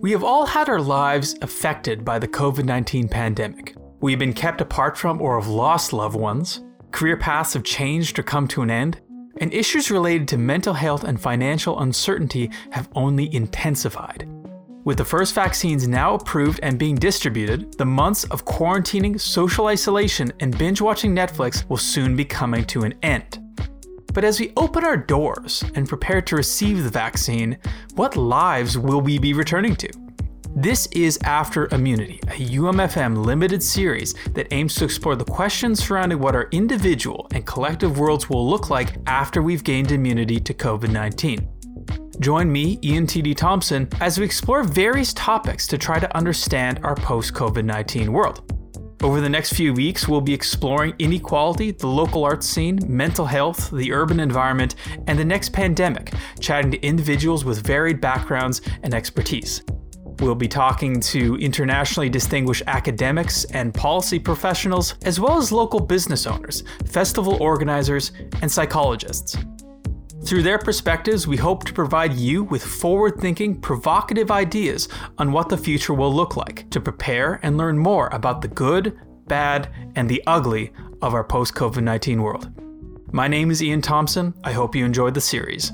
We have all had our lives affected by the COVID 19 pandemic. We've been kept apart from or have lost loved ones. Career paths have changed or come to an end. And issues related to mental health and financial uncertainty have only intensified. With the first vaccines now approved and being distributed, the months of quarantining, social isolation, and binge watching Netflix will soon be coming to an end. But as we open our doors and prepare to receive the vaccine, what lives will we be returning to? This is After Immunity, a UMFM limited series that aims to explore the questions surrounding what our individual and collective worlds will look like after we've gained immunity to COVID 19. Join me, Ian T.D. Thompson, as we explore various topics to try to understand our post COVID 19 world. Over the next few weeks, we'll be exploring inequality, the local arts scene, mental health, the urban environment, and the next pandemic, chatting to individuals with varied backgrounds and expertise. We'll be talking to internationally distinguished academics and policy professionals, as well as local business owners, festival organizers, and psychologists. Through their perspectives, we hope to provide you with forward thinking, provocative ideas on what the future will look like to prepare and learn more about the good, bad, and the ugly of our post COVID 19 world. My name is Ian Thompson. I hope you enjoyed the series.